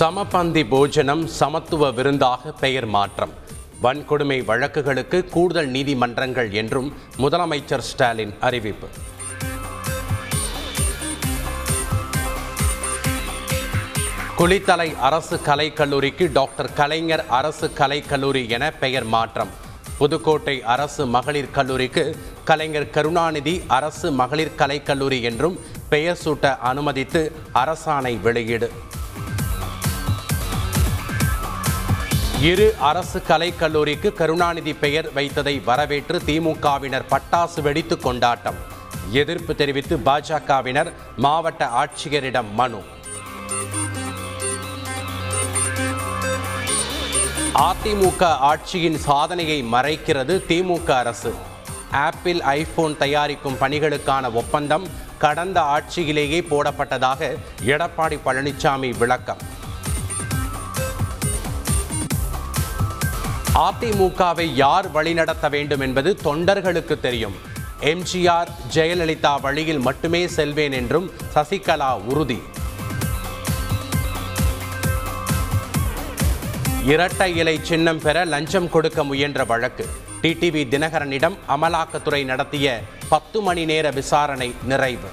சமபந்தி போஜனம் சமத்துவ விருந்தாக பெயர் மாற்றம். வன்கொடுமை வழக்குகளுக்கு கூடுதல் நீதிமன்றங்கள் என்றும் முதலமைச்சர் ஸ்டாலின் அறிவிப்பு. குளித்தலை அரசு கலைக்கல்லூரிக்கு டாக்டர் கலைஞர் அரசு கலைக்கல்லூரி என பெயர் மாற்றம். புதுக்கோட்டை அரசு மகளிர் கல்லூரிக்கு கலைஞர் கருணாநிதி அரசு மகளிர் கலைக்கல்லூரி என்றும் பெயர் சூட்ட அனுமதித்து அரசாணை வெளியீடு. இரு அரசு கலைக்கல்லூரிக்கு கருணாநிதி பெயர் வைத்ததை வரவேற்று திமுகவினர் பட்டாசு வெடித்து கொண்டாட்டம். எதிர்ப்பு தெரிவித்து பாஜகவினர் மாவட்ட ஆட்சியரிடம் மனு. அதிமுக ஆட்சியின் சாதனையை மறைக்கிறது திமுக அரசு. ஆப்பிள் ஐபோன் தயாரிக்கும் பணிகளுக்கான ஒப்பந்தம் கடந்த ஆட்சியிலேயே போடப்பட்டதாக எடப்பாடி பழனிசாமி விளக்கம். அதிமுகவை யார் வழிநடத்த வேண்டும் என்பது தொண்டர்களுக்கு தெரியும். எம்ஜிஆர் ஜெயலலிதா வழியில் மட்டுமே செல்வேன் என்றும் சசிகலா உறுதி. இரட்டை இலை சின்னம் பெற லஞ்சம் கொடுக்க முயன்ற வழக்கு. டிடிவி தினகரனிடம் அமலாக்கத்துறை நடத்திய பத்து மணி நேர விசாரணை நிறைவு.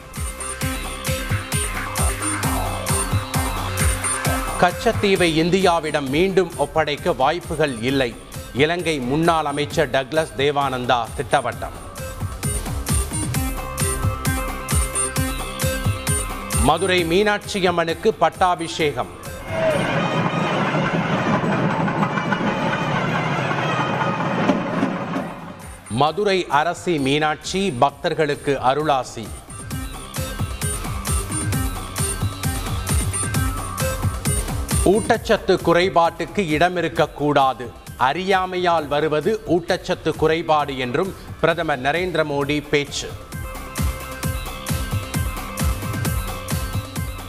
கச்சத்தீவை இந்தியாவிடம் மீண்டும் ஒப்படைக்க வாய்ப்புகள் இல்லை. இலங்கை முன்னாள் அமைச்சர் டக்ளஸ் தேவானந்தா திட்டவட்டம். மதுரை மீனாட்சி அம்மனுக்கு பட்டாபிஷேகம். மதுரை அரசி மீனாட்சி பக்தர்களுக்கு அருளாசி. ஊட்டச்சத்து குறைபாட்டுக்கு இடம் இருக்கக்கூடாது அறியாமையால் வருவது ஊட்டச்சத்து குறைபாடு என்றும் பிரதமர் நரேந்திர மோடி பேச்சு.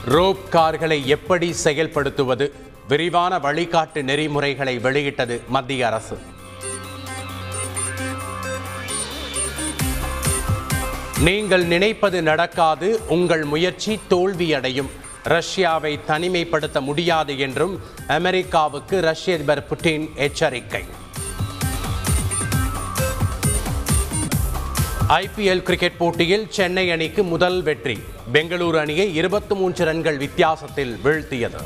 ரோப் கார்களை எப்படி செயல்படுத்துவது? விரிவான வழிகாட்டு நெறிமுறைகளை வெளியிட்டது மத்திய அரசு. நீங்கள் நினைப்பது நடக்காது உங்கள் முயற்சி தோல்வியடையும். ரஷ்யாவை தனிமைப்படுத்த முடியாது என்றும் அமெரிக்காவுக்கு ரஷ்ய அதிபர் புட்டின் எச்சரிக்கை. ஐபிஎல் கிரிக்கெட் போட்டியில் சென்னை அணிக்கு முதல் வெற்றி. பெங்களூரு அணியை இருபத்தி மூன்று ரன்கள் வித்தியாசத்தில் வீழ்த்தியது.